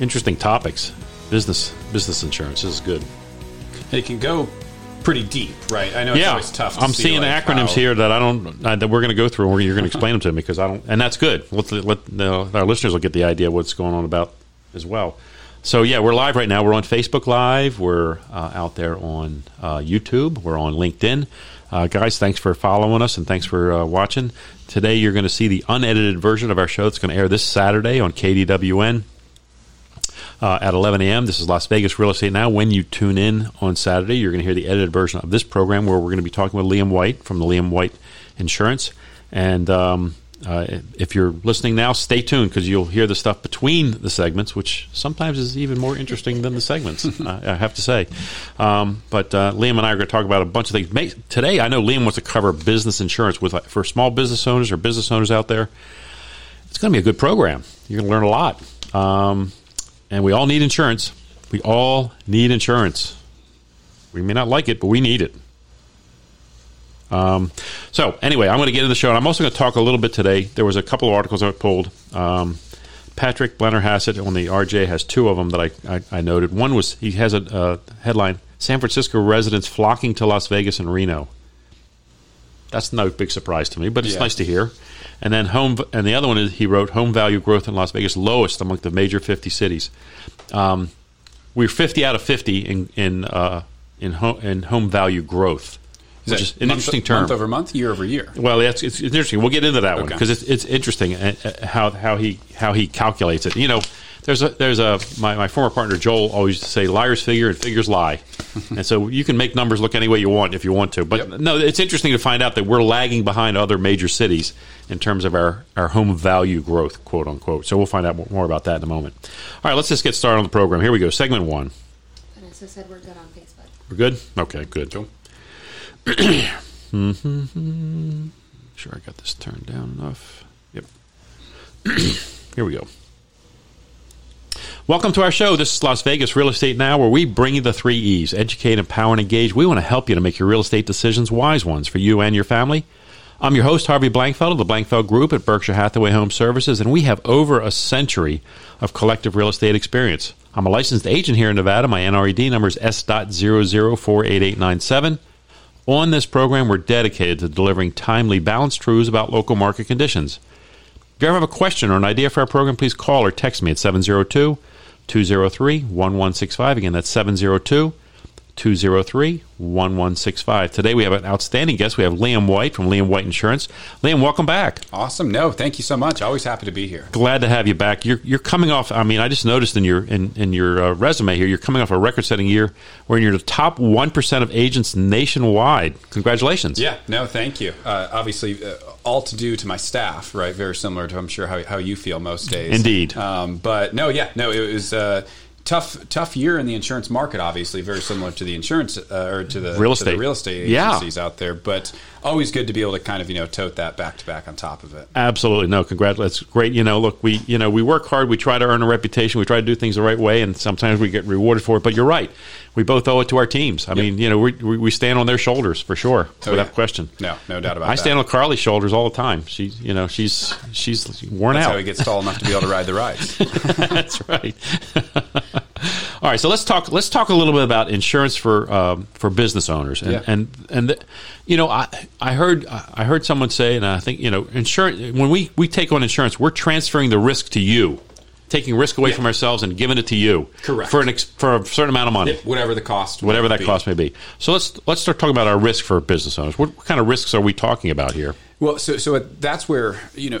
interesting topics. Business business insurance this is good. It can go pretty deep, right? I know it's yeah, always tough. To I'm see, seeing like, acronyms how- here that I don't that we're going to go through, and you're going to explain them to me because I don't, and that's good. Let, let the, our listeners will get the idea of what's going on about as well. So yeah, we're live right now. We're on Facebook Live. We're uh, out there on uh, YouTube. We're on LinkedIn. Uh, guys, thanks for following us and thanks for uh, watching. Today, you're going to see the unedited version of our show. that's going to air this Saturday on KDWN uh, at 11 a.m. This is Las Vegas Real Estate Now. When you tune in on Saturday, you're going to hear the edited version of this program where we're going to be talking with Liam White from the Liam White Insurance. And um, uh, if you're listening now, stay tuned because you'll hear the stuff between the segments, which sometimes is even more interesting than the segments, I have to say. Um, but uh, Liam and I are going to talk about a bunch of things. May- Today, I know Liam wants to cover business insurance with for small business owners or business owners out there. It's going to be a good program. You're going to learn a lot. Um, and we all need insurance. We all need insurance. We may not like it, but we need it. Um, so anyway, I'm going to get into the show, and I'm also going to talk a little bit today. There was a couple of articles I pulled. Um, Patrick Blennerhassett on the RJ has two of them that I, I, I noted. One was he has a uh, headline: San Francisco residents flocking to Las Vegas and Reno. That's no big surprise to me, but it's Yeah. nice to hear. And then home, and the other one is he wrote home value growth in Las Vegas lowest among the major 50 cities. Um, we're 50 out of 50 in in uh, in, home, in home value growth, Is which that is an month- interesting term. Month over month, year over year. Well, it's, it's interesting. We'll get into that one because it's, it's interesting uh, uh, how how he how he calculates it. You know, there's a there's a my, my former partner Joel always used to say liars figure and figures lie, and so you can make numbers look any way you want if you want to. But Yep. no, it's interesting to find out that we're lagging behind other major cities in terms of our our home value growth, quote unquote. So we'll find out more about that in a moment. All right, let's just get started on the program. Here we go. Segment one. Vanessa said we're good on Facebook. We're good. Okay, good. Cool. Mm-hmm. Sure, I got this turned down enough. Yep. Here we go. Welcome to our show. This is Las Vegas Real Estate Now, where we bring you the three E's educate, empower, and engage. We want to help you to make your real estate decisions wise ones for you and your family. I'm your host, Harvey Blankfeld of the Blankfeld Group at Berkshire Hathaway Home Services, and we have over a century of collective real estate experience. I'm a licensed agent here in Nevada. My NRED number is S.00048897. On this program, we're dedicated to delivering timely, balanced truths about local market conditions. If you ever have a question or an idea for our program, please call or text me at 702 203 1165. Again, that's 702 203 1165. Today we have an outstanding guest. We have Liam White from Liam White Insurance. Liam, welcome back. Awesome. No, thank you so much. Always happy to be here. Glad to have you back. You're you're coming off. I mean, I just noticed in your in, in your uh, resume here, you're coming off a record-setting year where you're the top one percent of agents nationwide. Congratulations. Yeah, no, thank you. Uh, obviously, uh, all to do to my staff, right? Very similar to I'm sure how, how you feel most days. Indeed. Um, but no, yeah, no, it was a tough tough year in the insurance market. Obviously, very similar to the insurance uh, or to the Real to the estate. real estate Yeah. agencies out there. But always good to be able to kind of you know tote that back to back on top of it. Absolutely no. Congratulations. That's great. You know, look, we you know we work hard. We try to earn a reputation. We try to do things the right way, and sometimes we get rewarded for it. But you're right. We both owe it to our teams. I mean, you know, we, we we stand on their shoulders for sure, Oh, without yeah. question. No, no doubt about I that. I stand on Carly's shoulders all the time. She's, you know, she's she's worn That's out. how he gets tall enough to be able to ride the rides. That's right. All right, so let's talk. Let's talk a little bit about insurance for um, for business owners, and Yeah. and and the, you know, I I heard I heard someone say, and I think you know, insurance. When we we take on insurance, we're transferring the risk to you, taking risk away Yeah. from ourselves and giving it to you, Correct. for an ex, for a certain amount of money, Whatever the cost, whatever that be. cost may be. So let's let's start talking about our risk for business owners. What, what kind of risks are we talking about here? Well, so so that's where you know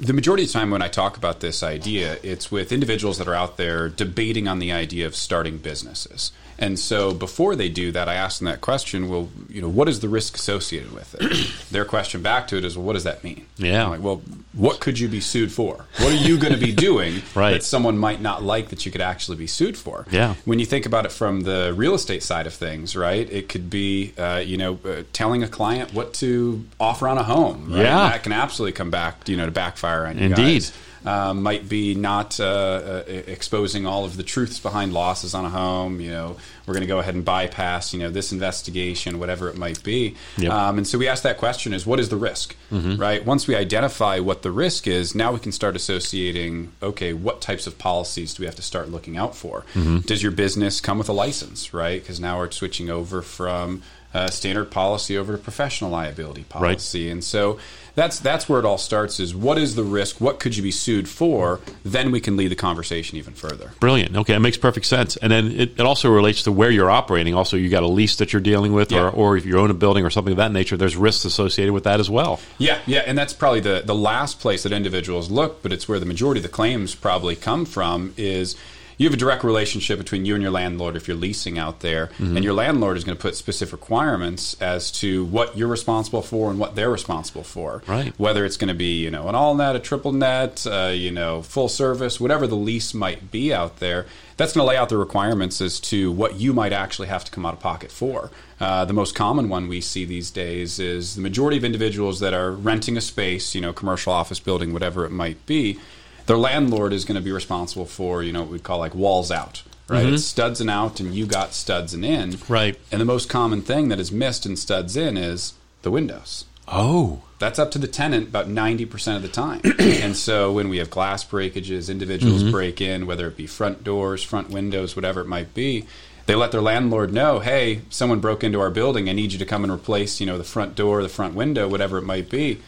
the majority of the time when I talk about this idea, it's with individuals that are out there debating on the idea of starting businesses. And so before they do that, I ask them that question. Well, you know, what is the risk associated with it? Their question back to it is, well, what does that mean? Yeah. I'm like, well, what could you be sued for? What are you going to be doing Right. that someone might not like that you could actually be sued for? Yeah. When you think about it from the real estate side of things, right? It could be, uh, you know, uh, telling a client what to offer on a home. Right? Yeah. And that can absolutely come back, you know, to backfire on you Indeed. guys. uh, might be not uh, uh, exposing all of the truths behind losses on a home. You know, we're going to go ahead and bypass you know this investigation, whatever it might be. Yep. Um, and so we ask that question: Is what is the risk? Right. Once we identify what the risk is, now we can start associating. Okay, what types of policies do we have to start looking out for? Does your business come with a license? Right. Because now we're switching over from uh, standard policy over to professional liability policy, and so that's that's where it all starts. Is what is the risk? What could you be sued for? Then we can lead the conversation even further. Brilliant. Okay, it makes perfect sense. And then it, it also relates to where you're operating. Also, you got a lease that you're dealing with, Yeah. or, or if you own a building or something of that nature, there's risks associated with that as well. Yeah, yeah, and that's probably the the last place that individuals look, but it's where the majority of the claims probably come from. Is you have a direct relationship between you and your landlord if you're leasing out there, and your landlord is going to put specific requirements as to what you're responsible for and what they're responsible for. Right. Whether it's going to be you know an all net, a triple net, uh, you know full service, whatever the lease might be out there. That's going to lay out the requirements as to what you might actually have to come out of pocket for. Uh, the most common one we see these days is the majority of individuals that are renting a space, you know, commercial office building, whatever it might be, their landlord is going to be responsible for, you know, what we call like walls out, right? Mm-hmm. It's studs and out, and you got studs and in. Right. And the most common thing that is missed in studs in is the windows. Oh, That's up to the tenant about 90% of the time. and so when we have glass breakages, individuals mm-hmm. break in, whether it be front doors, front windows, whatever it might be, they let their landlord know, hey, someone broke into our building. I need you to come and replace, you know, the front door, the front window, whatever it might be.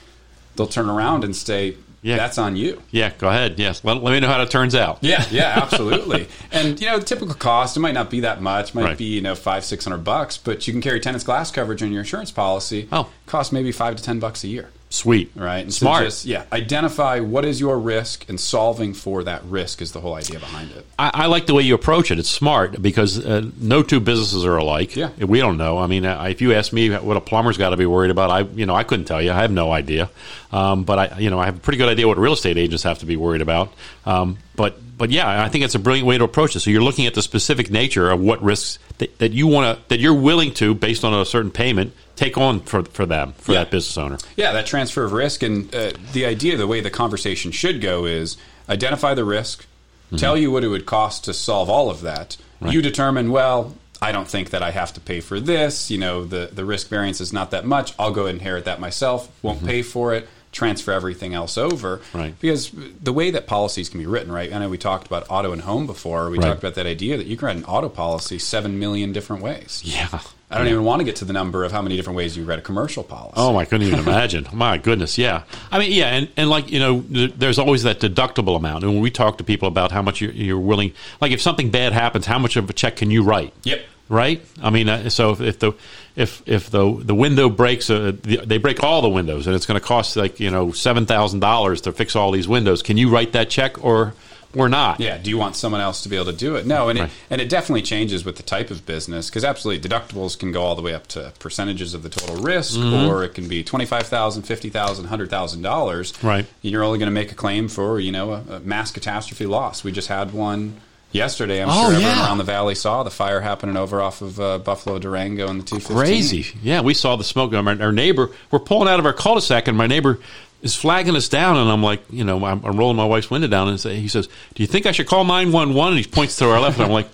They'll turn around and say, Yeah. that's on you. yeah. Go ahead. Yes. Let, let me know how it turns out. Yeah, yeah, absolutely. and you know, typical cost it might not be that much, might Right. be you know five six hundred bucks, but you can carry tenant's glass coverage on your insurance policy. Oh. cost maybe five to ten bucks a year. Sweet. Right. And Smart. So just, yeah. Identify what is your risk and solving for that risk is the whole idea behind it. I, I like the way you approach it. It's smart because uh, no two businesses are alike. Yeah. we don't know. I mean, uh, if you ask me what a plumber's got to be worried about, I you know I couldn't tell you. I have no idea. Um, but I you know I have a pretty good idea what real estate agents have to be worried about. Um, but but yeah, I think it's a brilliant way to approach it. So you're looking at the specific nature of what risks that, that you want to that you're willing to, based on a certain payment, take on for for them for Yeah. that business owner. Yeah, that transfer of risk and uh, the idea, the way the conversation should go is identify the risk, tell you what it would cost to solve all of that. You determine, well, I don't think that I have to pay for this. You know, the, the risk variance is not that much. I'll go inherit that myself, won't pay for it, transfer everything else over. Right. Because the way that policies can be written, right? I know we talked about auto and home before. We Right. talked about that idea that you can write an auto policy seven million different ways. Yeah. I don't even want to get to the number of how many different ways you read a commercial policy. Oh, I couldn't even imagine. My goodness, yeah. I mean, yeah, and, and like you know, there's always that deductible amount. And when we talk to people about how much you're, you're willing, like if something bad happens, how much of a check can you write? Yep. Right. I mean, uh, so if, if the if if the the window breaks, uh, the, they break all the windows, and it's going to cost like you know seven thousand dollars to fix all these windows. Can you write that check or or not? Yeah. Do you want someone else to be able to do it? No, and Right. it and it definitely changes with the type of business because absolutely deductibles can go all the way up to percentages of the total risk, Mm-hmm. or it can be twenty five thousand, fifty thousand, hundred thousand dollars. Right. And you're only going to make a claim for you know a, a mass catastrophe loss. We just had one. Yesterday, I'm Oh, sure everyone yeah. around the valley saw the fire happening over off of uh, Buffalo Durango and the 215. Crazy. Yeah, we saw the smoke. Our, our neighbor, we're pulling out of our cul-de-sac, and my neighbor is flagging us down, and I'm like, you know, I'm, I'm rolling my wife's window down, and say, he says, "Do you think I should call 911?" And he points to our left, and I'm like,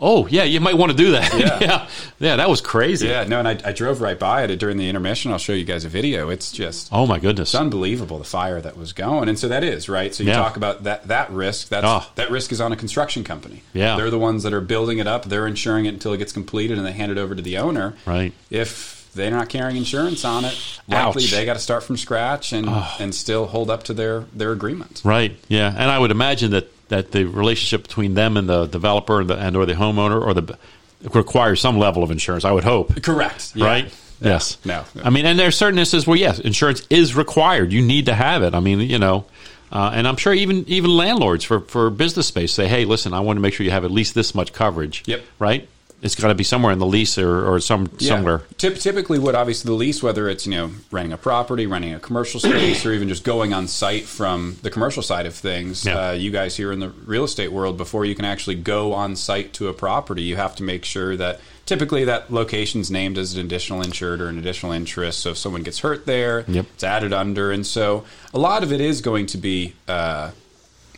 "Oh, yeah, you might want to do that." Yeah. yeah, yeah, that was crazy. Yeah, no, and I, I drove right by it during the intermission. I'll show you guys a video. It's just Oh my goodness. It's unbelievable the fire that was going, and so that is right. So you Yeah. talk about that that risk. That's Oh. that risk is on a construction company. Yeah. they're the ones that are building it up. They're insuring it until it gets completed, and they hand it over to the owner. Right. If they're not carrying insurance on it, likely Ouch. they got to start from scratch and ah. and still hold up to their their agreement. Right. Yeah, and I would imagine that that the relationship between them and the developer and, the, and or the homeowner or the requires some level of insurance. I would hope. Correct. Yeah. Right. Yes. No. I mean, and there are certain instances where yes, insurance is required. You need to have it. I mean, you know, uh, and I'm sure even even landlords for for business space say, hey, listen, I want to make sure you have at least this much coverage. Yep. Right. It's got to be somewhere in the lease or, or some somewhere. Typ- typically, what obviously the lease, whether it's you know renting a property, renting a commercial space, or even just going on site from the commercial side of things, Yeah. uh, you guys here in the real estate world, before you can actually go on site to a property, you have to make sure that typically that location's named as an additional insured or an additional interest. So if someone gets hurt there, Yep. it's added under, and so a lot of it is going to be. Uh,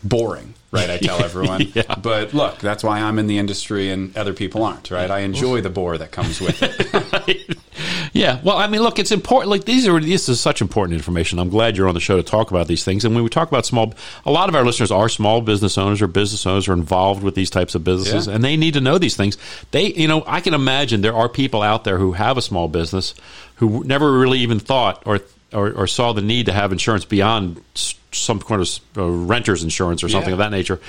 boring, right? I tell everyone. Yeah. But look, that's why I'm in the industry and other people aren't, right? I enjoy the bore that comes with it. Yeah, well, I mean, look, it's important. Like these are this is such important information. I'm glad you're on the show to talk about these things. And when we talk about small, a lot of our listeners are small business owners or business owners are involved with these types of businesses, Yeah. and they need to know these things. They, you know, I can imagine there are people out there who have a small business who never really even thought or or, or saw the need to have insurance beyond some kind of uh, renter's insurance or something Yeah. of that nature.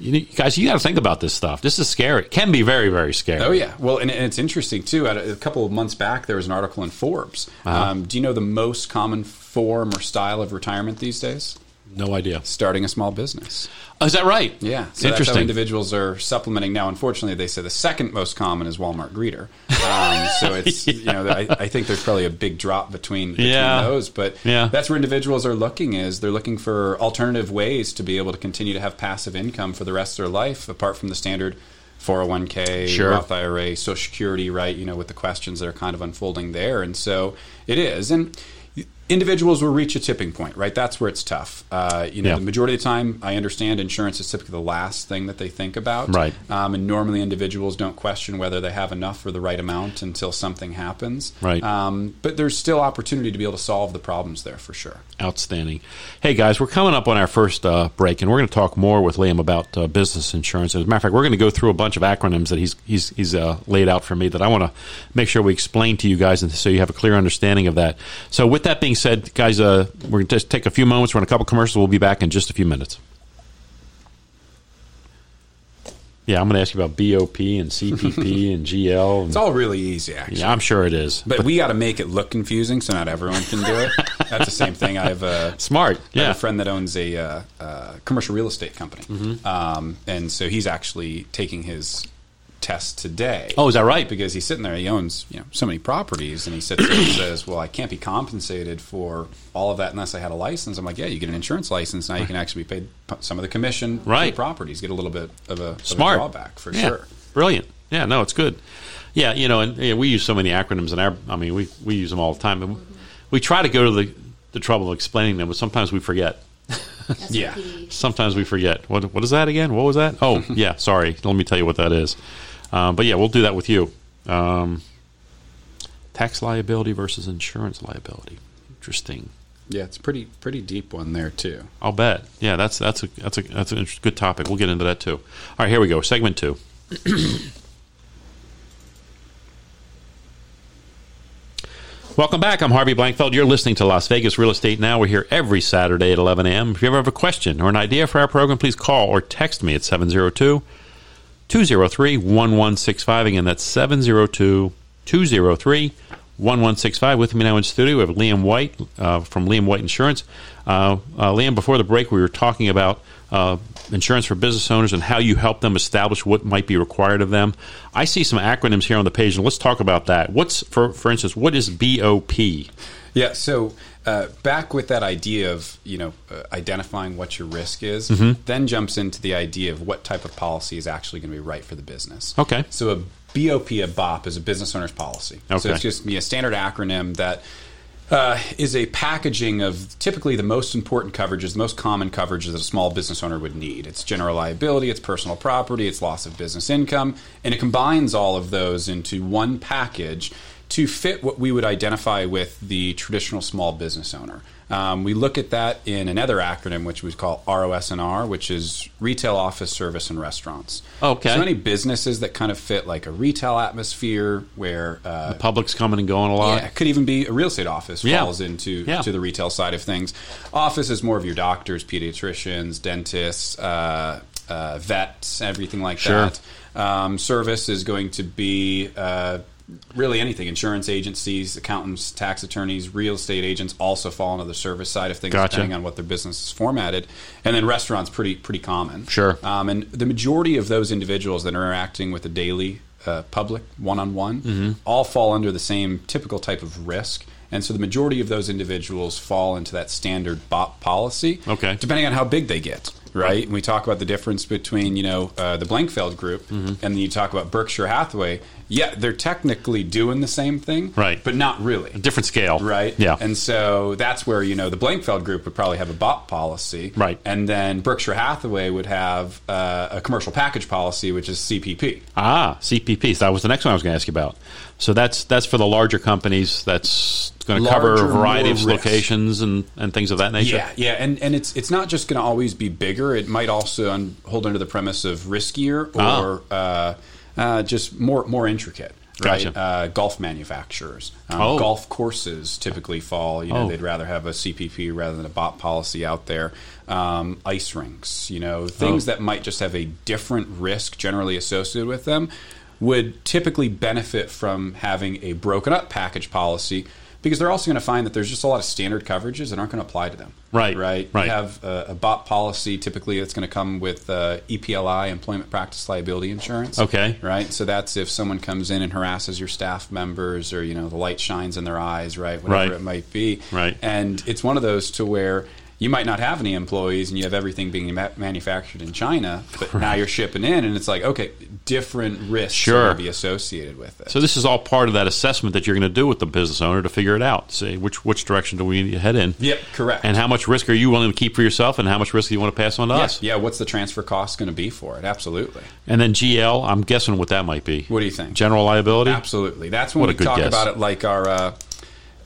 You guys, you got to think about this stuff. This is scary. It can be very, very scary. Oh yeah, well, and, and it's interesting too. A, a couple of months back, there was an article in Forbes. Uh-huh. Um, do you know the most common form or style of retirement these days? No idea. Starting a small business. Oh, is that right? Yeah, so that's how interesting. individuals are supplementing now. Unfortunately, they say the second most common is Walmart greeter. Um, so it's you know I, I think there's probably a big drop between, between Yeah. those, but Yeah. that's where individuals are looking is they're looking for alternative ways to be able to continue to have passive income for the rest of their life, apart from the standard 401k, Sure. Roth IRA, Social Security, right? You know, with the questions that are kind of unfolding there, and so it is and. Individuals will reach a tipping point, right? That's where it's tough. Uh, you know, Yeah. the majority of the time, I understand insurance is typically the last thing that they think about. Right. Um, and normally, individuals don't question whether they have enough or the right amount until something happens. Right. Um, but there's still opportunity to be able to solve the problems there for sure. Outstanding. Hey, guys, we're coming up on our first uh, break, and we're going to talk more with Liam about uh, business insurance. As a matter of fact, we're going to go through a bunch of acronyms that he's he's, he's uh, laid out for me that I want to make sure we explain to you guys, and so you have a clear understanding of that. So, with that being said, guys, uh, we're going to just take a few moments. We're a couple commercials. We'll be back in just a few minutes. Yeah, I'm going to ask you about BOP and CPP and GL. And, It's all really easy, actually. yeah, I'm sure it is. But we got to make it look confusing so not everyone can do it. That's the same thing. I have a, Smart. I have Yeah. a friend that owns a uh, uh, commercial real estate company. Mm-hmm. Um, and so he's actually taking his test today. Oh, is that right? Because he's sitting there, he owns you know so many properties, and he sits there and says, "Well, I can't be compensated for all of that unless I had a license." I'm like, "Yeah, you get an insurance license now. You can actually be paid some of the commission Right. the properties, get a little bit of a, of a Smart drawback for yeah. sure." Brilliant. Yeah, no, it's good. Yeah, you know, and yeah, we use so many acronyms in our. I mean, we we use them all the time. And we try to go to the the trouble of explaining them, but sometimes we forget. Yeah. Sometimes we forget. What what is that again? What was that? Oh, yeah. Sorry. Let me tell you what that is. Um, but yeah, we'll do that with you. Um, tax liability versus insurance liability. Interesting. Yeah, it's a pretty pretty deep one there too. I'll bet. Yeah, that's that's a that's a that's a good topic. We'll get into that too. All right, here we go. Segment two. Welcome back. I'm Harvey Blankfeld. You're listening to Las Vegas Real Estate Now. We're here every Saturday at 11 a.m. If you ever have a question or an idea for our program, please call or text me at 702 203 1165. Again, that's 702 203 1165. With me now in studio, we have Liam White uh, from Liam White Insurance. Uh, uh, Liam, before the break, we were talking about uh, insurance for business owners and how you help them establish what might be required of them. I see some acronyms here on the page, and let's talk about that. What's, for, for instance, what is BOP? Yeah, so uh, back with that idea of you know uh, identifying what your risk is, Mm-hmm. then jumps into the idea of what type of policy is actually going to be right for the business. Okay. So a BOP, a BOP, is a business owner's policy. Okay. So it's just a standard acronym that uh, is a packaging of typically the most important coverages, the most common coverages that a small business owner would need. It's general liability, it's personal property, it's loss of business income, and it combines all of those into one package to fit what we would identify with the traditional small business owner. Um, we look at that in another acronym, which we call ROSNR, which is Retail Office Service and Restaurants. Okay. So any businesses that kind of fit like a retail atmosphere where uh, Public's coming and going a lot. yeah, it could even be a real estate office Yeah. falls into Yeah. to the retail side of things. Office is more of your doctors, pediatricians, dentists, uh, uh, vets, everything like Sure. that. Um, service is going to be uh, really anything. Insurance agencies, accountants, tax attorneys, real estate agents also fall into the service side of things, Gotcha. depending on what their business is formatted. And then restaurants, pretty pretty common. Sure. Um, and the majority of those individuals that are interacting with the daily uh, public one on one all fall under the same typical type of risk. And so the majority of those individuals fall into that standard BOP policy. Okay. Depending on how big they get, right? And we talk about the difference between, you know, uh, the Blankfeld group Mm-hmm. and then you talk about Berkshire Hathaway. Yeah, they're technically doing the same thing, Right. But not really. Different scale. Right. Yeah. And so that's where, you know, the Blankfeld group would probably have a BOP policy. Right. And then Berkshire Hathaway would have uh, a commercial package policy, which is CPP. Ah, CPP. So That was the next one I was going to ask you about. So that's that's for the larger companies. That's going to cover a variety of risk. locations and, and things of that nature. Yeah, yeah, and and it's it's not just going to always be bigger. It might also un- hold under the premise of riskier Ah. or uh, uh, just more more intricate. Right, Gotcha. uh, golf manufacturers, um, Oh. golf courses typically fall. You know, Oh. they'd rather have a CPP rather than a BOP policy out there. Um, ice rinks, you know, things Oh. that might just have a different risk generally associated with them, would typically benefit from having a broken up package policy because they're also going to find that there's just a lot of standard coverages that aren't going to apply to them. Right, Right. right. You have a, a BOP policy typically that's going to come with uh, EPLI, employment practice liability insurance. Okay. Right. So that's if someone comes in and harasses your staff members, or you know the light shines in their eyes, right? Whatever Right. it might be. Right. And it's one of those to where. You might not have any employees, and you have everything being ma- manufactured in China, but now you're shipping in, and it's like, okay, different risks Sure. are going to be associated with it. So this is all part of that assessment that you're going to do with the business owner to figure it out. See which which direction do we need to head in? Yep, correct. And how much risk are you willing to keep for yourself, and how much risk do you want to pass on to yeah, us? yeah, what's the transfer cost going to be for it? Absolutely. And then GL, I'm guessing what that might be. What do you think? General liability. Absolutely. That's when What we talk guess. about it like our. Uh,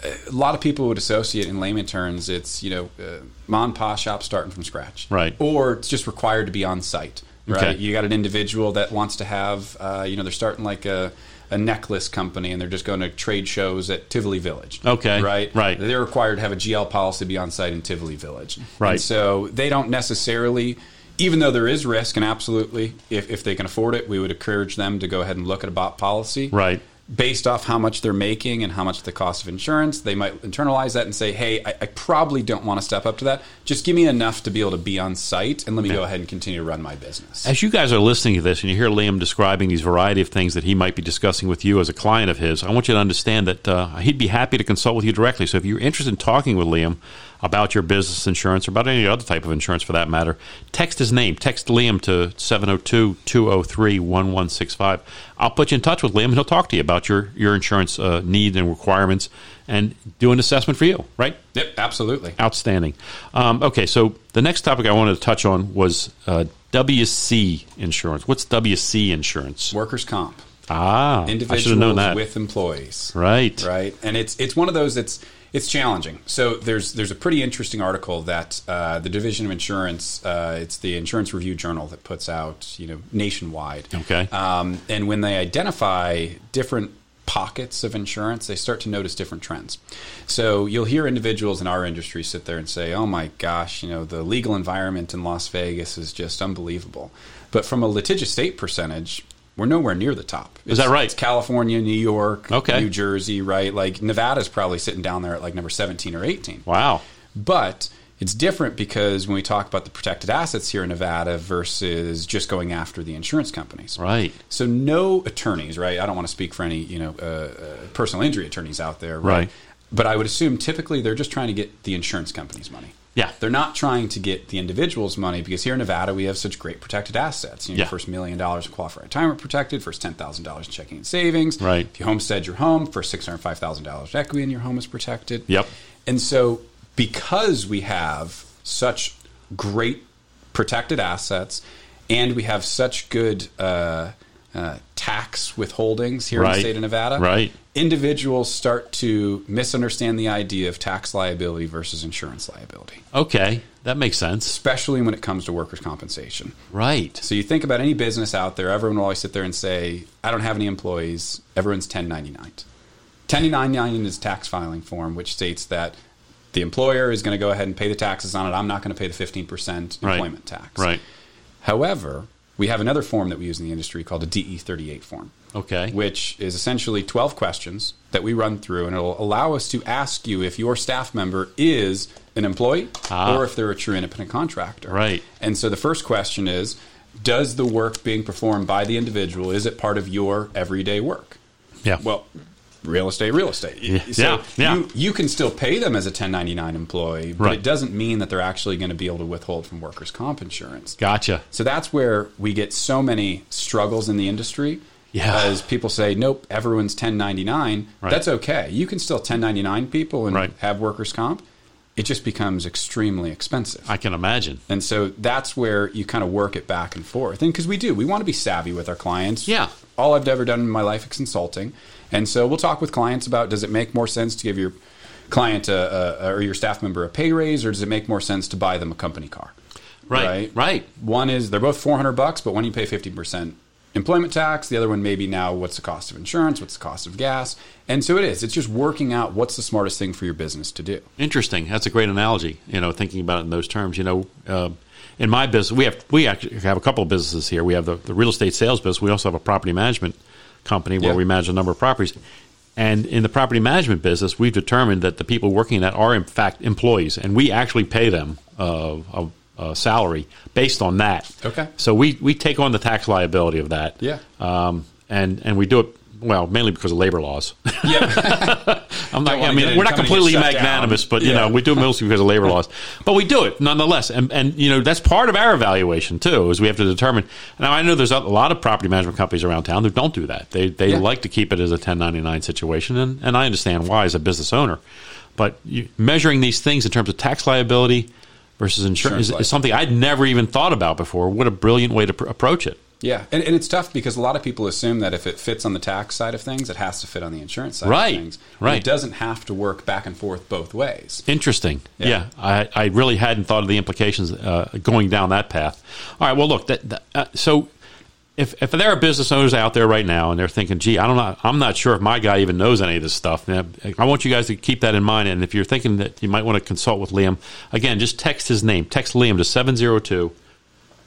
a lot of people would associate in layman terms it's you know uh, mom and pa shop starting from scratch Right. or it's just required to be on site right Okay. you got an individual that wants to have uh, you know they're starting like a, a necklace company and they're just going to trade shows at Tivoli Village Okay. right Right. they're required to have a GL policy to be on site in Tivoli Village Right. and so they don't necessarily even though there is risk and absolutely if, if they can afford it we would encourage them to go ahead and look at a BOP policy Right. Based off how much they're making and how much the cost of insurance, they might internalize that and say, "Hey, I, I probably don't want to step up to that. Just give me enough to be able to be on site, and let me go ahead and continue to run my business." As you guys are listening to this and you hear Liam describing these variety of things that he might be discussing with you as a client of his, I want you to understand that uh, he'd be happy to consult with you directly. So if you're interested in talking with Liam about your business insurance or about any other type of insurance for that matter, text his name. Text Liam to 702 203 1165. I'll put you in touch with Liam and he'll talk to you about your, your insurance uh, needs and requirements and do an assessment for you, right? Yep, absolutely. Outstanding. Um, okay, so the next topic I wanted to touch on was uh, WC insurance. What's WC insurance? Workers' comp, Ah, I should individuals have known that. with employees, right. right? And it's it's one of those that's it's challenging. So there's there's a pretty interesting article that uh, the Division of Insurance, uh, it's the Insurance Review Journal that puts out you know nationwide. Okay. Um, and when they identify different pockets of insurance, they start to notice different trends. So you'll hear individuals in our industry sit there and say, "Oh my gosh, you know, the legal environment in Las Vegas is just unbelievable." But from a litigious state percentage, we're nowhere near the top. Is that right? It's California, New York, Okay. New Jersey, right? Like Nevada's probably sitting down there at like number 17 or 18. Wow. But it's different because when we talk about the protected assets here in Nevada versus just going after the insurance companies. Right. So no attorneys, right? I don't want to speak for any, you know, uh, uh, personal injury attorneys out there, right? Right. But I would assume typically they're just trying to get the insurance company's money. Yeah. They're not trying to get the individual's money because here in Nevada we have such great protected assets. You know, Yeah. first million dollars of qualified retirement protected, first ten thousand dollars in checking and savings. Right. If you homestead your home, first six hundred five thousand dollars equity in your home is protected. Yep. And so because we have such great protected assets and we have such good uh, uh, tax withholdings here in the state of Nevada, Right. individuals start to misunderstand the idea of tax liability versus insurance liability, Okay. That makes sense. especially when it comes to workers' compensation. Right. So you think about any business out there, everyone will always sit there and say, I don't have any employees. Everyone's 1099. 1099 is tax filing form, which states that the employer is going to go ahead and pay the taxes on it. I'm not going to pay the 15% Right. employment tax. Right. However, we have another form that we use in the industry called a DE 38 form Okay. which is essentially 12 questions that we run through, and it'll allow us to ask you if your staff member is an employee Ah. or if they're a true independent contractor. Right. And so the first question is Does the work being performed by the individual, is it part of your everyday work? Yeah. Well, real estate, real estate. Yeah, So yeah, yeah. You, you can still pay them as a 1099 employee, but Right. it doesn't mean that they're actually going to be able to withhold from workers' comp insurance. Gotcha. So that's where we get so many struggles in the industry. Yeah. As people say, nope, everyone's 1099. Right. That's okay. You can still 1099 people and Right. have workers' comp. It just becomes extremely expensive. I can imagine. And so that's where you kind of work it back and forth. And because we do, we want to be savvy with our clients. Yeah. All I've ever done in my life is consulting. And so we'll talk with clients about does it make more sense to give your client a, a, or your staff member a pay raise or does it make more sense to buy them a company car? Right. Right. One is they're both 400 bucks, but one you pay 50% employment tax. The other one maybe now what's the cost of insurance? What's the cost of gas? And so it is. It's just working out what's the smartest thing for your business to do. Interesting. That's a great analogy. You know, thinking about it in those terms. You know, uh, in my business, we have we actually have a couple of businesses here. We have the, the real estate sales business. We also have a property management company where Yeah. we manage a number of properties. And in the property management business, we've determined that the people working in that are in fact employees, and we actually pay them uh, a, a salary based on that. Okay. So we we take on the tax liability of that. Yeah. Um, and and we do it well mainly because of labor laws. Yeah. I'm not, I mean, we're not completely magnanimous, down. but you Yeah. know, we do it mostly because of labor laws. But we do it nonetheless, and and you know that's part of our evaluation too, is we have to determine. Now I know there's a lot of property management companies around town that don't do that. They they Yeah. like to keep it as a 1099 situation, and and I understand why as a business owner. But you, measuring these things in terms of tax liability versus insurance Insurance is, is something I'd never even thought about before. What a brilliant way to pr- approach it. Yeah, and, and it's tough because a lot of people assume that if it fits on the tax side of things, it has to fit on the insurance side Right, of things. Right. It doesn't have to work back and forth both ways. Interesting. Yeah, Yeah. I, I really hadn't thought of the implications uh, going down that path. All right. Well, look. That, that, uh, so, if if there are business owners out there right now and they're thinking, "Gee, I don't know. I'm not sure if my guy even knows any of this stuff." I want you guys to keep that in mind. And if you're thinking that you might want to consult with Liam, again, just text his name. Text Liam to 702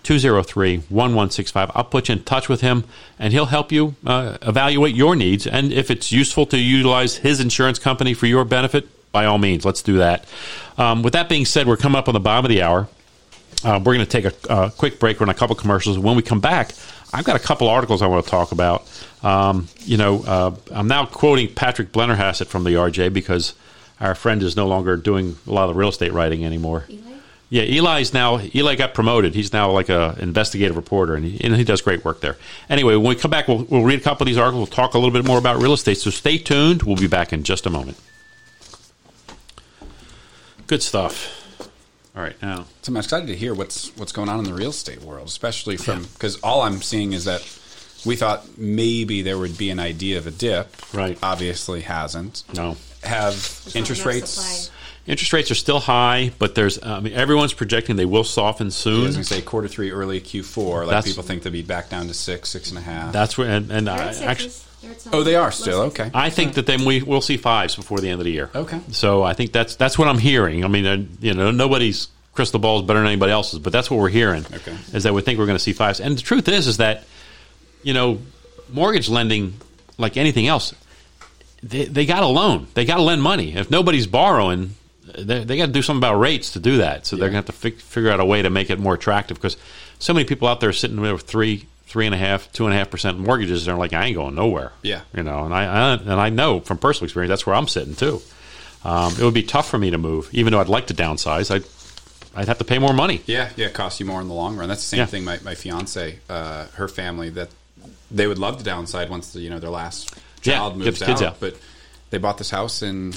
203 1165. I'll put you in touch with him and he'll help you uh, evaluate your needs. And if it's useful to utilize his insurance company for your benefit, by all means, let's do that. Um, with that being said, we're coming up on the bottom of the hour. Uh, we're going to take a, quick break, run a couple commercials. When we come back, I've got a couple articles I want to talk about. Um, you know, uh, I'm now quoting Patrick Blennerhassett from the RJ because our friend is no longer doing a lot of real estate writing anymore. Yeah, Eli's now Eli got promoted. He's now like a investigative reporter, and he, and he does great work there. Anyway, when we come back, we'll, we'll read a couple of these articles. We'll talk a little bit more about real estate. So stay tuned. We'll be back in just a moment. Good stuff. All right, now So I'm excited to hear what's what's going on in the real estate world, especially from because all I'm seeing is that we thought maybe there would be an idea of a dip. Right. Obviously hasn't. no Have There's interest not enough rates. Supply. interest rates are still high, but there's I mean everyone's projecting they will soften I soon. was going to say quarter three, early Q4. Like That's- people think they'll be back down to six, six and a half. That's where and, and They're I, actually. sixes. They're at oh, they are still sixes. okay. I think that then we will see fives before the end of the year. Okay. So I think that's that's what I'm hearing. I mean, uh, you know, nobody's crystal ball is better than anybody else's, but that's what we're hearing. Okay. Is that we think we're going to see fives, and the truth is, is that you know, mortgage lending, like anything else, they they got to loan, they got to lend money. If nobody's borrowing, they, they got to do something about rates to do that. So they're going to have to fig- figure out a way to make it more attractive because so many people out there are sitting with three. Three and a half, two and a half percent mortgages. They're like, I ain't going nowhere. Yeah. you know, and I, I and I know from personal experience that's where I'm sitting too. Um, it would be tough for me to move, even though I'd like to downsize. I'd I'd have to pay more money. Yeah, yeah, it costs you more in the long run. That's the same Yeah. thing. My, my fiance, uh, her family, that they would love to downside once the, you know their last Yeah, child get moves the kids out, out. But they bought this house in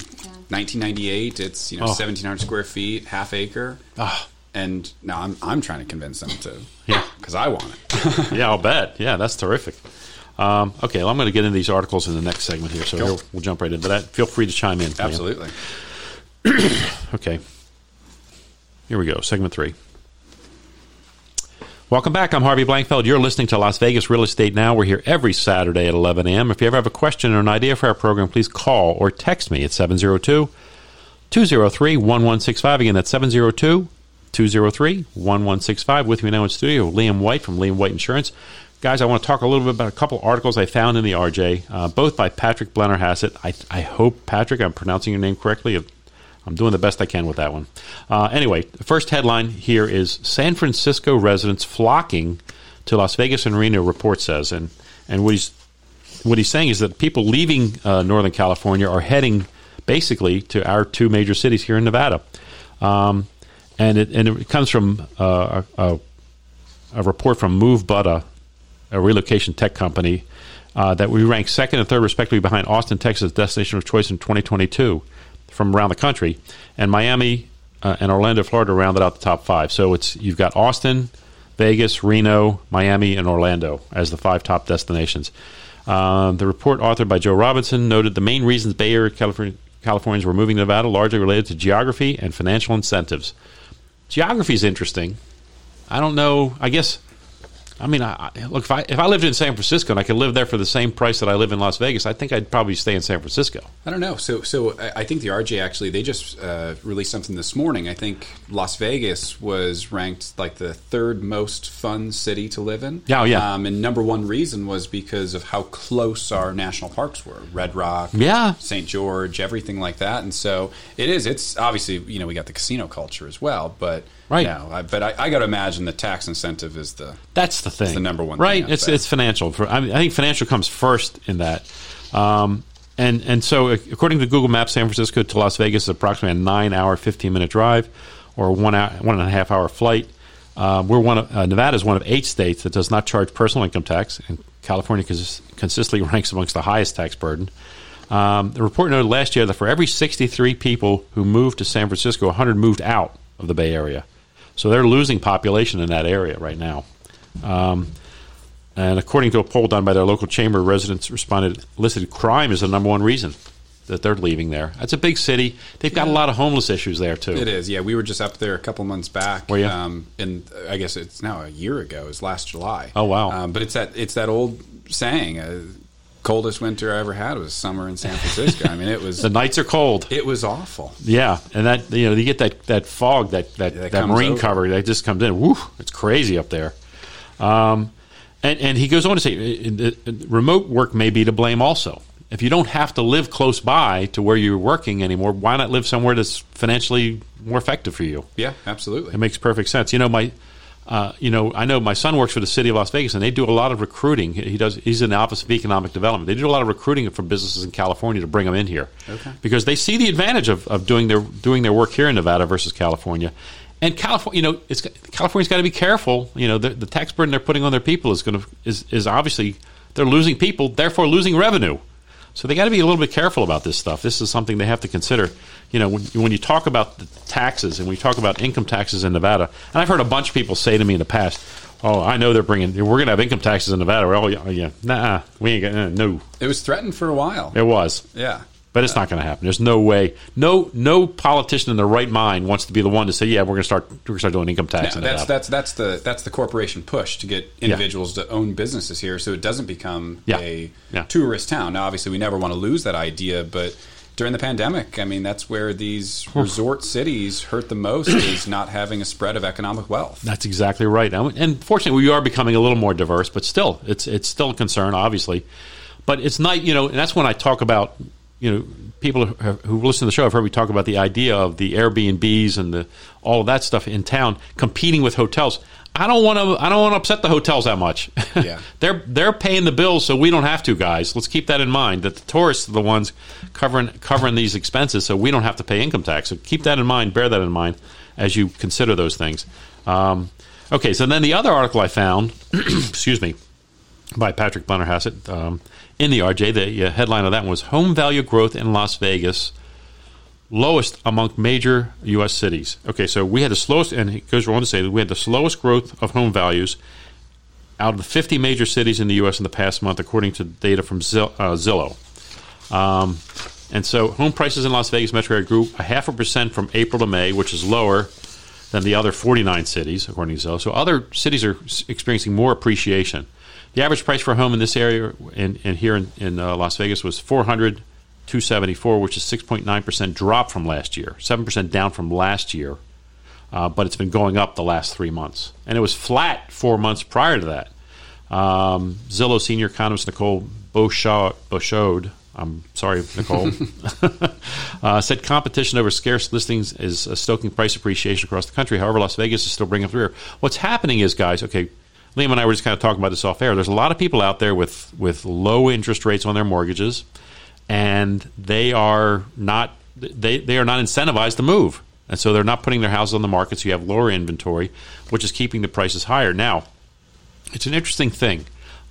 1998. It's you know Oh. 1,700 square feet, half acre. Ah. And now I'm I'm trying to convince them to, Yeah. because I want it. yeah, I'll bet. Yeah, that's terrific. Um, okay, well, I'm going to get into these articles in the next segment here, so Cool. here we'll jump right into that. Feel free to chime in. Absolutely. Okay. Here we go, segment three. Welcome back. I'm Harvey Blankfeld. You're listening to Las Vegas Real Estate Now. We're here every Saturday at 11 a.m. If you ever have a question or an idea for our program, please call or text me at 702 203 1165. Again, that's 702 203 1165. With me now in studio, Liam White from Liam White Insurance. Guys, I want to talk a little bit about a couple articles I found in the RJ, uh, both by Patrick Blennerhassett. I, I hope, Patrick, I'm pronouncing your name correctly. I'm doing the best I can with that one. Uh, anyway, the first headline here is San Francisco residents flocking to Las Vegas and Reno, report says. And, and what he's what he's saying is that people leaving uh, Northern California are heading basically to our two major cities here in Nevada. Um, and it and it comes from uh, a, a report from Move Buddha, a relocation tech company, uh, that we rank second and third respectively behind Austin, Texas, destination of choice in 2022 from around the country, and Miami uh, and Orlando, Florida, rounded out the top five. So it's you've got Austin, Vegas, Reno, Miami, and Orlando as the five top destinations. Uh, the report, authored by Joe Robinson, noted the main reasons Bay Area California, Californians were moving to Nevada largely related to geography and financial incentives. Geography is interesting. I don't know. I guess I mean, I, look if I if I lived in San Francisco and I could live there for the same price that I live in Las Vegas, I think I'd probably stay in San Francisco. I don't know. So so I think the RJ actually they just uh, released something this morning. I think Las Vegas was ranked like the third most fun city to live in. Yeah, oh, yeah. Um, and number one reason was because of how close our national parks were: Red Rock, yeah, St. George, everything like that. And so it is. It's obviously you know we got the casino culture as well, but Right. Yeah, I, but I, I got to imagine the tax incentive is the that's the thing, the number one, right? Thing it's it's financial. For I, mean, I think financial comes first in that. Um, and and so according to Google Maps, San Francisco to Las Vegas is approximately a nine hour, fifteen minute drive, or one hour, one and a half hour flight. Uh, we're one of uh, Nevada is one of eight states that does not charge personal income tax, and California cons- consistently ranks amongst the highest tax burden. Um, the report noted last year that for every 63 people who moved to San Francisco, 100 moved out of the Bay Area. So they're losing population in that area right now. Um, and according to a poll done by their local chamber, residents responded listed crime is the number one reason that they're leaving there. That's a big city. They've got a lot of homeless issues there too. It is. Yeah, we were just up there a couple months back. Were you? Um, and I guess it's now a year ago. It was last July. Oh wow. Um, but it's that it's that old saying. Uh, coldest winter I ever had was summer in San Francisco. I mean, it was the nights are cold. It was awful. Yeah, and that you know you get that, that fog that that, that, that marine over. cover that just comes in. Woo, it's crazy up there. Um, and and he goes on to say, uh, uh, uh, remote work may be to blame also. If you don't have to live close by to where you're working anymore, why not live somewhere that's financially more effective for you? Yeah, absolutely. It makes perfect sense. You know, my uh, you know, I know my son works for the city of Las Vegas, and they do a lot of recruiting. He does. He's in the Office of Economic Development. They do a lot of recruiting for businesses in California to bring them in here, okay. because they see the advantage of, of doing their doing their work here in Nevada versus California. And California, you know, it's, California's got to be careful. You know, the, the tax burden they're putting on their people is going to is, is obviously they're losing people, therefore losing revenue. So they got to be a little bit careful about this stuff. This is something they have to consider. You know, when, when you talk about the taxes and when you talk about income taxes in Nevada, and I've heard a bunch of people say to me in the past, "Oh, I know they're bringing. We're going to have income taxes in Nevada." Well, yeah, yeah, nah, we ain't going. To, uh, no, it was threatened for a while. It was. Yeah. But it's not going to happen. There's no way. No, no politician in their right mind wants to be the one to say, "Yeah, we're going to start. We're going to start doing income tax." No, that's that's that's the that's the corporation push to get individuals yeah. to own businesses here, so it doesn't become yeah. a yeah. tourist town. Now, obviously, we never want to lose that idea, but during the pandemic, I mean, that's where these resort cities hurt the most is not having a spread of economic wealth. That's exactly right. And fortunately, we are becoming a little more diverse, but still, it's it's still a concern, obviously. But it's not, you know, and that's when I talk about, you know, people who listen to the show have heard me talk about the idea of the Airbnbs and the all of that stuff in town competing with hotels. I don't want to. I don't want to upset the hotels that much. Yeah, they're they're paying the bills, so we don't have to, guys. Let's keep that in mind. That the tourists are the ones covering covering these expenses, so we don't have to pay income tax. So keep that in mind. Bear that in mind as you consider those things. Um, okay, so then the other article I found, excuse me, by Patrick Blennerhassett, um, in the RJ. The uh, headline of that one was Home Value Growth in Las Vegas lowest among major U.S. cities. Okay, so we had the slowest, and it goes on to say that we had the slowest growth of home values out of the 50 major cities in the U.S. in the past month, according to data from uh, Zillow. Um, and so home prices in Las Vegas metro area grew a half a percent from April to May, which is lower than the other 49 cities, according to Zillow. So other cities are experiencing more appreciation. The average price for a home in this area and, and here in, in uh, Las Vegas was 400 274 which is 6.9% drop from last year, 7% down from last year. Uh, but it's been going up the last three months. And it was flat four months prior to that. Um, Zillow senior economist Nicole Bachaud, I'm sorry, Nicole, uh, said competition over scarce listings is stoking price appreciation across the country. However, Las Vegas is still bringing up the rear. What's happening is, guys, okay, Liam and I were just kind of talking about this off air. There's a lot of people out there with with low interest rates on their mortgages, and they are not they they are not incentivized to move, and so they're not putting their houses on the market. So you have lower inventory, which is keeping the prices higher. Now, it's an interesting thing.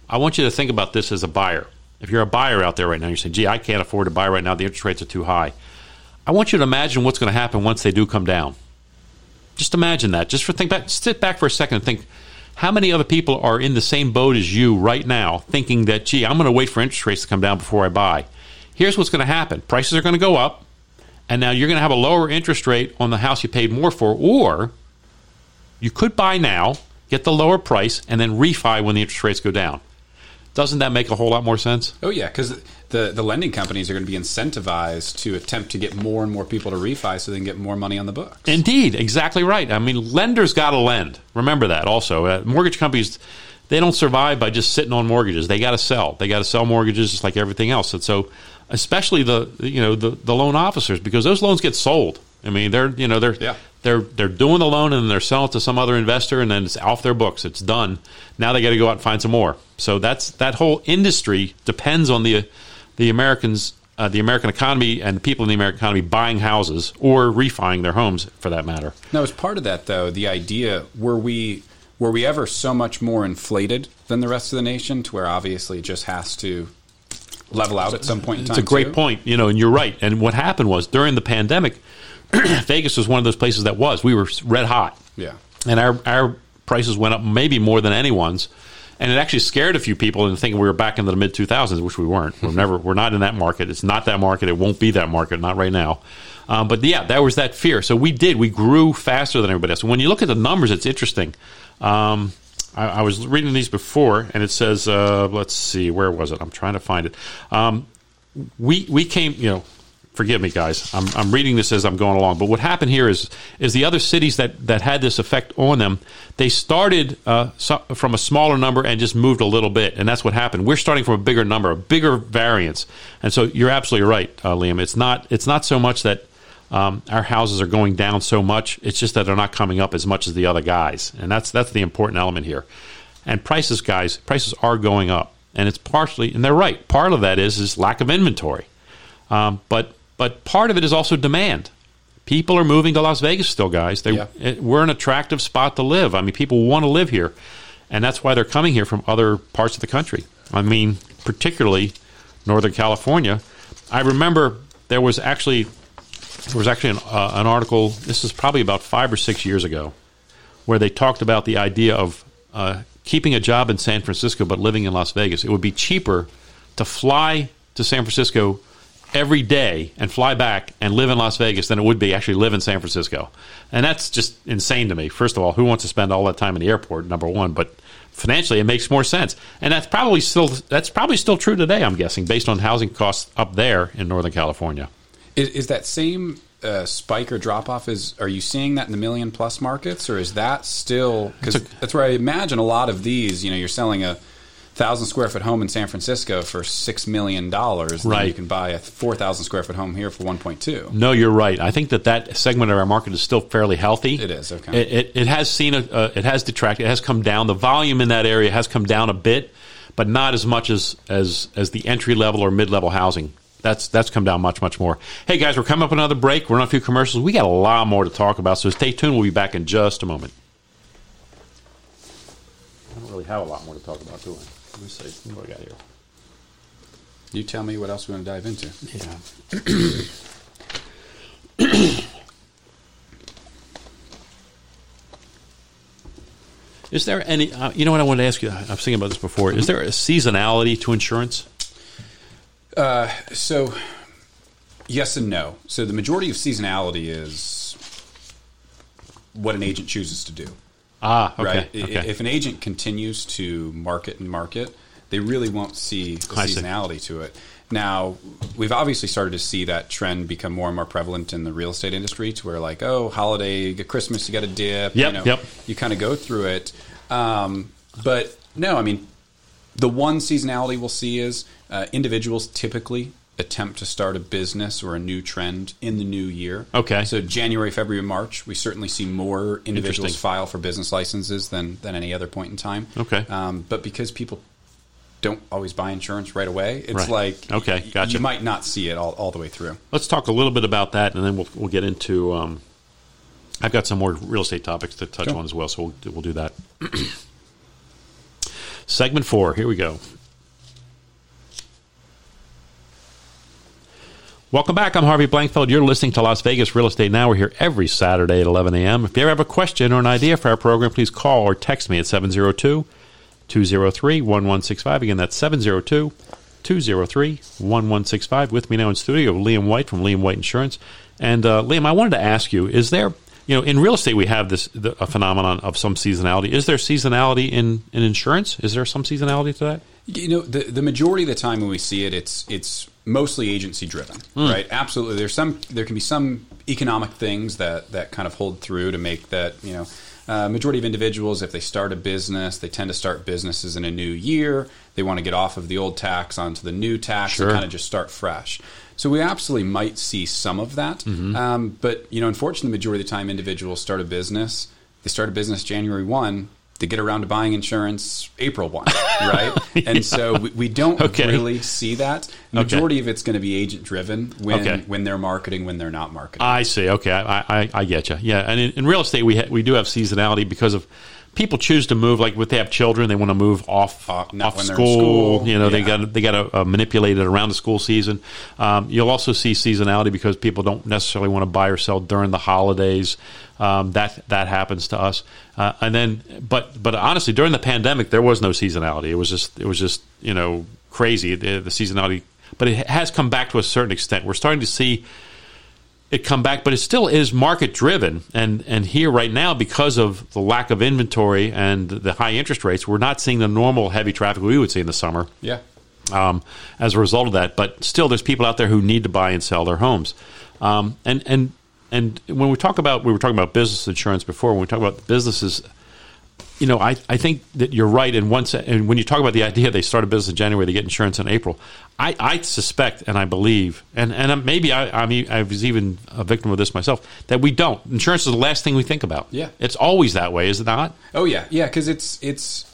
I want you to think about this as a buyer. If you're a buyer out there right now, you're saying, "Gee, I can't afford to buy right now. The interest rates are too high." I want you to imagine what's going to happen once they do come down. Just imagine that. Just for think back, sit back for a second and think how many other people are in the same boat as you right now, thinking that, gee, I'm going to wait for interest rates to come down before I buy. Here's what's going to happen: prices are going to go up, and now you're going to have a lower interest rate on the house you paid more for, or you could buy now, get the lower price, and then refi when the interest rates go down. Doesn't that make a whole lot more sense? Oh yeah, because the the lending companies are going to be incentivized to attempt to get more and more people to refi, so they can get more money on the books. Indeed, exactly right. I mean, lenders got to lend. Remember that. Also, uh, mortgage companies they don't survive by just sitting on mortgages. They got to sell. They got to sell mortgages just like everything else. And so, especially the you know the the loan officers because those loans get sold. I mean, they're you know they're Yeah. they're they're doing the loan and they're selling it to some other investor and then it's off their books. It's done. Now they got to go out and find some more. So that's that whole industry depends on the the Americans, uh, the American economy, and the people in the American economy buying houses or refining their homes for that matter. Now, as part of that, though, the idea were we were we ever so much more inflated than the rest of the nation to where obviously it just has to level out at some point in time? It's a great too? point, you know, and you're right. And what happened was during the pandemic, Vegas was one of those places that was. We were red hot. Yeah. and our our prices went up maybe more than anyone's, and it actually scared a few people into thinking we were back into the mid two thousands, which we weren't. We're never we're not in that market. It's not that market. It won't be that market. Not right now. Um, but yeah, that was that fear. So we did. We grew faster than everybody else. When you look at the numbers, it's interesting. Um, I, I was reading these before, and it says, uh, let's see, where was it? I'm trying to find it. Um, we we came, you know, forgive me, guys. I'm, I'm reading this as I'm going along. But what happened here is is the other cities that that had this effect on them, they started uh, so, from a smaller number and just moved a little bit, and that's what happened. We're starting from a bigger number, a bigger variance, and so you're absolutely right, uh, Liam. It's not it's not so much that. Um, our houses are going down so much. It's just that they're not coming up as much as the other guys, and that's that's the important element here. And prices, guys, prices are going up, and it's partially, and they're right. Part of that is is lack of inventory. Um, but but part of it is also demand. People are moving to Las Vegas still, guys. They, Yeah. it- we're an attractive spot to live. I mean, people want to live here, and that's why they're coming here from other parts of the country. I mean, particularly Northern California. I remember there was actually there was actually an, uh, an article. This is probably about five or six years ago, where they talked about the idea of uh, keeping a job in San Francisco but living in Las Vegas. It would be cheaper to fly to San Francisco every day and fly back and live in Las Vegas than it would be actually live in San Francisco. And that's just insane to me. First of all, who wants to spend all that time in the airport? Number one, but financially it makes more sense. And that's probably still that's probably still true today, I'm guessing, based on housing costs up there in Northern California. Is, is that same uh, spike or drop off? Is are you seeing that in the million plus markets, or is that still because that's where I imagine a lot of these? You know, you're selling a thousand square foot home in San Francisco for six million dollars, Right. You can buy a four thousand square foot home here for one point two. No, you're right. I think that that segment of our market is still fairly healthy. It is, okay. It, it, it has seen a, uh, it has detracted. It has come down. The volume in that area has come down a bit, but not as much as as as the entry level or mid level housing. That's that's come down much much more. Hey guys, we're coming up another break. We're on a few commercials. We got a lot more to talk about, so stay tuned. We'll be back in just a moment. I don't really have a lot more to talk about, do I? Let me see. What I got here? You tell me what else we want to dive into. Yeah. Is there any? Uh, you know what I wanted to ask you? I was thinking about this before. Is there a seasonality to insurance? Uh, so, yes and no. So the majority of seasonality is what an agent chooses to do. Ah, okay. right? Okay. If an agent continues to market and market, they really won't see the seasonality to it. Now, we've obviously started to see that trend become more and more prevalent in the real estate industry to where, like, oh, holiday, you get Christmas, you got a dip. Yep, you know, yep. You kind of go through it. Um, but no, I mean, the one seasonality we'll see is uh, individuals typically attempt to start a business or a new trend in the new year. Okay. So January, February, March, we certainly see more individuals file for business licenses than than any other point in time. Okay. Um, but because people don't always buy insurance right away, it's Right. like Okay, gotcha. you might not see it all, all the way through. Let's talk a little bit about that, and then we'll we'll get into. Um, I've got some more real estate topics to touch Sure. on as well, so we'll we'll do that. Segment four. Here we go. Welcome back. I'm Harvey Blankfeld. You're listening to Las Vegas Real Estate Now. We're here every Saturday at 11 a.m. If you ever have a question or an idea for our program, please call or text me at 702 203 1165. Again, that's 702 203 1165. With me now in studio, Liam White from Liam White Insurance. And uh, Liam, I wanted to ask you is there, you know, in real estate, we have this the, a phenomenon of some seasonality. Is there seasonality in, in insurance? Is there some seasonality to that? You know, the the majority of the time when we see it, it's it's mostly agency driven, right? Absolutely. There's some there can be some economic things that that kind of hold through to make that you know. Uh, majority of individuals, if they start a business, they tend to start businesses in a new year. They want to get off of the old tax onto the new tax Sure. and kind of just start fresh. So we absolutely might see some of that, um, but you know, unfortunately, the majority of the time, individuals start a business. They start a business January one. They get around to buying insurance April one, right? And so we, we don't Okay. really see that. Majority of it's going to be agent driven when Okay. when they're marketing, when they're not marketing. I see. Okay, I, I, I get you. Yeah, and in, in real estate, we ha- we do have seasonality because of people choose to move. Like if they have children, they want to move off Uh, off when they're in school. school. You know, they got they got to uh, manipulate it around the school season. Um, you'll also see seasonality because people don't necessarily want to buy or sell during the holidays. Um, that that happens to us. Uh, and then, but but honestly, during the pandemic, there was no seasonality. It was just it was just you know crazy the, the seasonality. But it has come back to a certain extent. We're starting to see it come back, but it still is market driven. And and here right now, because of the lack of inventory and the high interest rates, we're not seeing the normal heavy traffic we would see in the summer yeah. um, as a result of that. But still, there's people out there who need to buy and sell their homes. Um, and and and when we talk about we were talking about business insurance before. When we talk about businesses, you know, I, I think that you're right. And once and when you talk about the idea they start a business in January, they get insurance in April. I, I suspect and I believe, and and maybe I, I mean I was even a victim of this myself that we don't. Insurance is the last thing we think about. Yeah. it's always that way, is it not? Oh yeah, yeah, because it's it's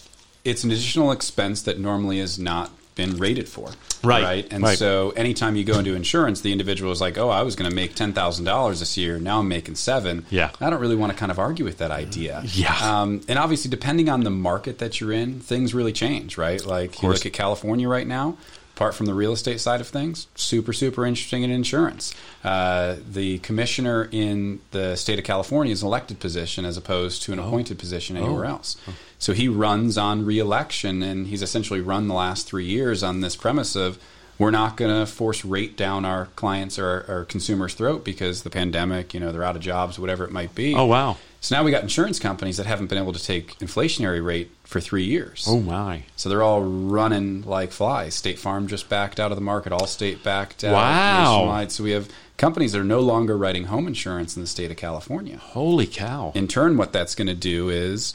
it's an additional expense that normally is not been rated for. Right, Right. And right. so anytime you go into insurance, the individual is like, Oh, I was gonna make ten thousand dollars this year, now I'm making seven. Yeah. I don't really want to kind of argue with that idea. Yeah. Um, and obviously depending on the market that you're in, things really change, right? Like you look at California right now. Apart from the real estate side of things, super, super interesting in insurance. Uh, the commissioner in the state of California is an elected position as opposed to an appointed position anywhere else. So he runs on reelection, and he's essentially run the last three years on this premise of we're not going to force rate down our clients or our, our consumers' throat because the pandemic, you know, they're out of jobs, whatever it might be. Oh wow! So now we got insurance companies that haven't been able to take inflationary rate for three years. Oh my! So they're all running like flies. State Farm just backed out of the market. Allstate backed out. Wow. Nationwide. So we have companies that are no longer writing home insurance in the state of California. Holy cow! In turn, what that's going to do is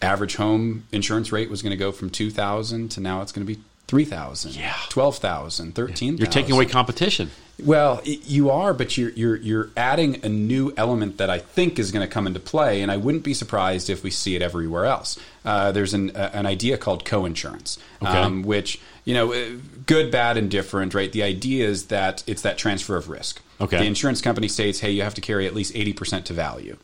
average home insurance rate was going to go from 2000 to now it's going to be 3000 Yeah. 12000 13000 You're taking away competition. Well, you are, but you're you're you're adding a new element that I think is going to come into play, and I wouldn't be surprised if we see it everywhere else. Uh, there's an uh, an idea called co-insurance, um, which you know, uh, good, bad, and different. Right? The idea is that it's that transfer of risk. Okay. The insurance company states, "Hey, you have to carry at least eighty percent to value,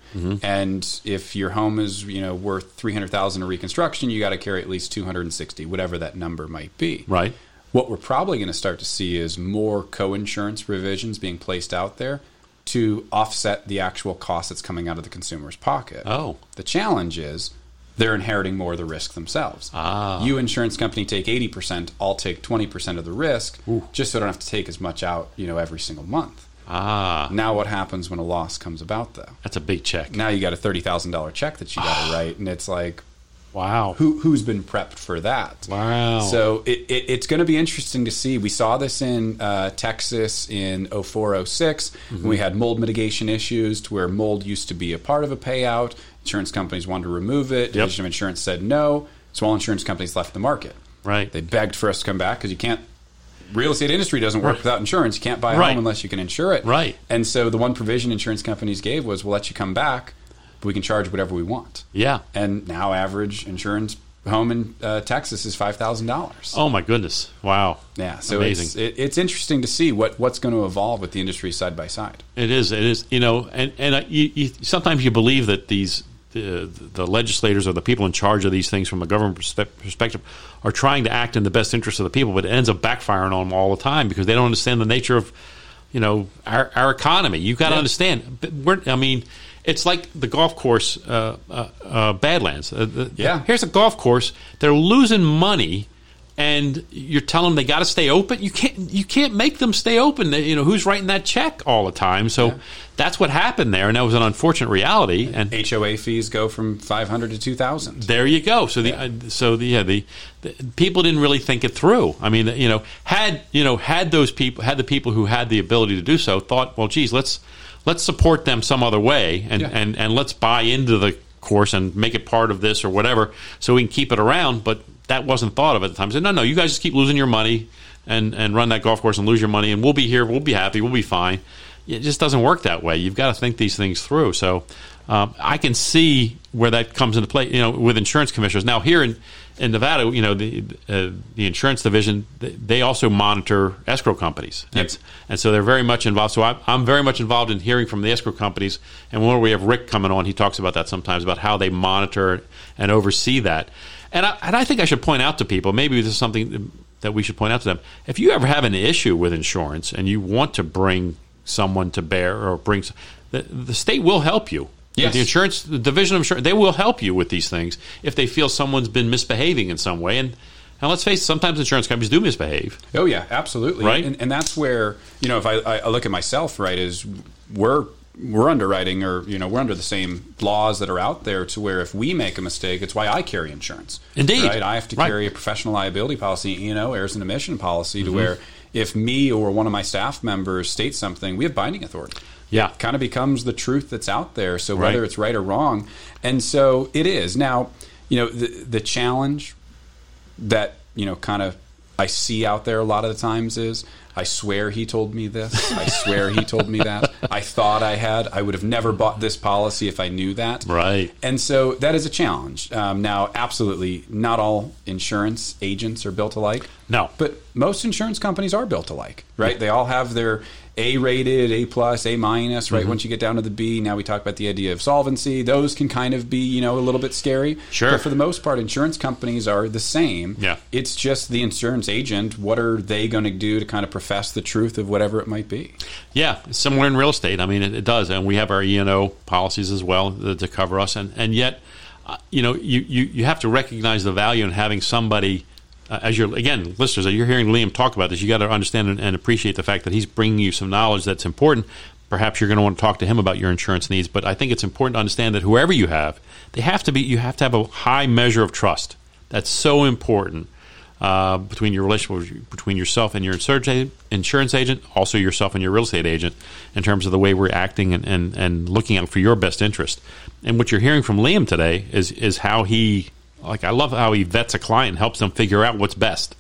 and if your home is you know worth three hundred thousand in reconstruction, you got to carry at least two hundred and sixty, whatever that number might be." Right. What we're probably going to start to see is more co-insurance provisions being placed out there to offset the actual cost that's coming out of the consumer's pocket. Oh. The challenge is they're inheriting more of the risk themselves. Ah. You insurance company take 80%, I'll take 20% of the risk just so I don't have to take as much out, you know, every single month. Ah, Now what happens when a loss comes about though? that's a big check. Now you got a $30,000 check that you got to write and it's like Wow. who who's been prepped for that? Wow. So it, it, it's going to be interesting to see. We saw this in uh, Texas in 04, 06 Mm-hmm. when we had mold mitigation issues to where mold used to be a part of a payout. Insurance companies wanted to remove it. Division of Insurance said no. So all insurance companies left the market. Right. They begged for us to come back because you can't real estate industry doesn't work without insurance. You can't buy a Right. home unless you can insure it. Right. And so the one provision insurance companies gave was we'll let you come back, but we can charge whatever we want. Yeah. And now average insurance home in uh, Texas is five thousand dollars. Oh my goodness! Wow. Yeah, so amazing. it's it, it's interesting to see what what's going to evolve with the industry side by side. It is. It is. You know, and and uh, you, you, sometimes you believe that these the, the legislators or the people in charge of these things from a government perspective are trying to act in the best interest of the people, but it ends up backfiring on them all the time because they don't understand the nature of you know our, our economy. You've got to understand. We're, I mean. It's like the golf course, uh, uh, uh, Badlands. Uh, the, Yeah. Here's a golf course. They're losing money, and you're telling them they got to stay open. You can't. You can't make them stay open. You know who's writing that check all the time. So that's what happened there, and that was an unfortunate reality. And HOA fees go from five hundred to two thousand. there you go. So the Yeah. uh, so the, yeah, the the people didn't really think it through. I mean, you know, had you know had those people had the people who had the ability to do so thought, well, geez, let's let's support them some other way, and Yeah. and and let's buy into the course and make it part of this or whatever, so we can keep it around. But that wasn't thought of at the time. I said, no, no, you guys just keep losing your money and and run that golf course and lose your money, and we'll be here, we'll be happy, we'll be fine. It just doesn't work that way. You've got to think these things through. So um, I can see where that comes into play. You know, with insurance commissioners now here in in Nevada, you know the uh, the insurance division they- also monitor escrow companies, Yep. and, and so they're very much involved. So I'm, I'm very much involved in hearing from the escrow companies. And when we have Rick coming on, he talks about that sometimes about how they monitor and oversee that. And I, and I think I should point out to people, maybe this is something that we should point out to them. If you ever have an issue with insurance and you want to bring someone to bear or bring the, the state will help you. Yes. The insurance the division of insurance they will help you with these things if they feel someone's been misbehaving in some way. And and let's face it, sometimes insurance companies do misbehave. Oh yeah, absolutely. Right? and, and that's where you know if I, I look at myself, right, is we're we're underwriting or you know we're under the same laws that are out there to where if we make a mistake, it's why I carry insurance. Indeed. right? I have to Right. carry a professional liability policy, you know, errors and omission policy, Mm-hmm. to where if me or one of my staff members states something, we have binding authority. Yeah. It kind of becomes the truth that's out there. So Right. whether it's right or wrong, and so it is now. You know the the challenge that you know kind of I see out there a lot of the times is I swear he told me this. I swear he told me that. I thought I had. I would have never bought this policy if I knew that. Right. And so that is a challenge. Um, now, absolutely, not all insurance agents are built alike. No. But most insurance companies are built alike, right? They all have their A rated, A plus, A minus, Mm-hmm. right? Once you get down to the B, now we talk about the idea of solvency. Those can kind of be, you know, a little bit scary. Sure. But for the most part, insurance companies are the same. Yeah. It's just the insurance agent. What are they going to do to kind of profess the truth of whatever it might be? Yeah, similar in real estate. I mean, it, it does, and we have our E and O policies as well that, to cover us. And and yet, uh, you know, you, you you have to recognize the value in having somebody. Uh, as you're again, listeners, you're hearing Liam talk about this, you got to understand and, and appreciate the fact that he's bringing you some knowledge that's important. Perhaps you're going to want to talk to him about your insurance needs, but I think it's important to understand that whoever you have, they have to be. You have to have a high measure of trust. That's so important uh, between your relationship between yourself and your insurance agent, also yourself and your real estate agent, in terms of the way we're acting and, and, and looking out for your best interest. And what you're hearing from Liam today is is how he like I love how he vets a client and helps them figure out what's best.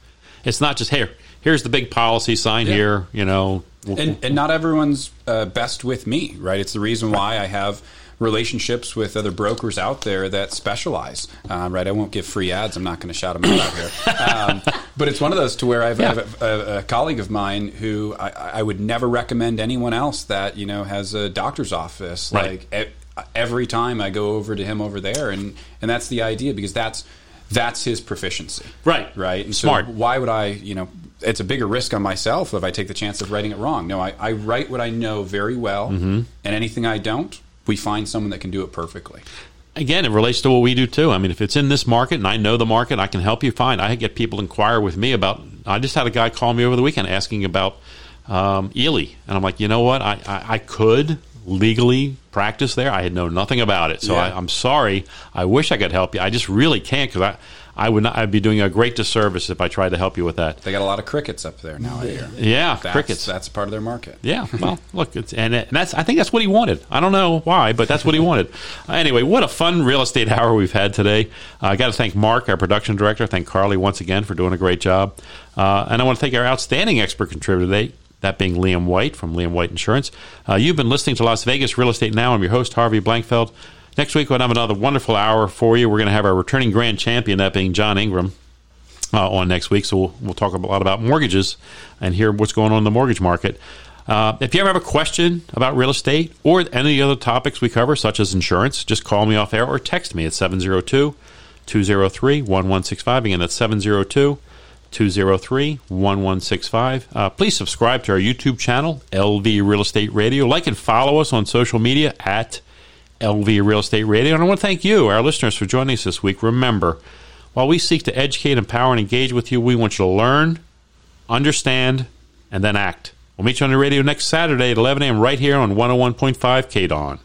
It's not just here. Here's the big policy sign Yeah. here. You know, and, and not everyone's uh, best with me, right? It's the reason why I have relationships with other brokers out there that specialize, um, right? I won't give free ads. I'm not going to shout them out out here. Um, but it's one of those to where I've, I have a, a, a colleague of mine who I, I would never recommend anyone else that you know has a doctor's office. Right. Like every time I go over to him over there, and and that's the idea because that's that's his proficiency, Right. Right. And Smart. So why would I, you know, it's a bigger risk on myself if I take the chance of writing it wrong. No, I, I write what I know very well, Mm-hmm. and anything I don't, we find someone that can do it perfectly. again, it relates to what we do too. I mean, if it's in this market and I know the market, I can help you find. I get people inquire with me about. I just had a guy call me over the weekend asking about um, Ely, and I'm like, you know what? I, I, I could legally practice there. I had known nothing about it, so Yeah. I, I'm sorry. I wish I could help you. I just really can't because I. I would not. I'd be doing a great disservice if I tried to help you with that. They got a lot of crickets up there now. I hear. Yeah, That's, crickets. That's part of their market. Yeah, well, look, it's, and, it, and that's I think that's what he wanted. I don't know why, but that's what he wanted. Uh, anyway, what a fun real estate hour we've had today. Uh, I got to thank Mark, our production director. Thank Carly once again for doing a great job, uh, and I want to thank our outstanding expert contributor today. That being Liam White from Liam White Insurance. Uh, you've been listening to Las Vegas Real Estate Now. I'm your host, Harvey Blankfeld. Next week, we'll have another wonderful hour for you. We're going to have our returning grand champion, that being John Ingram uh, on next week. So we'll, we'll talk a lot about mortgages and hear what's going on in the mortgage market. Uh, if you ever have a question about real estate or any other topics we cover, such as insurance, just call me off air or text me at 702 203 1165. Again, that's 702 203 1165. Uh, Please subscribe to our YouTube channel, LV Real Estate Radio. Like and follow us on social media at LV Real Estate Radio. And I want to thank you, our listeners, for joining us this week. Remember, while we seek to educate, empower, and engage with you, we want you to learn, understand, and then act. We'll meet you on the radio next Saturday at 11 a.m. right here on 101.5 KDON.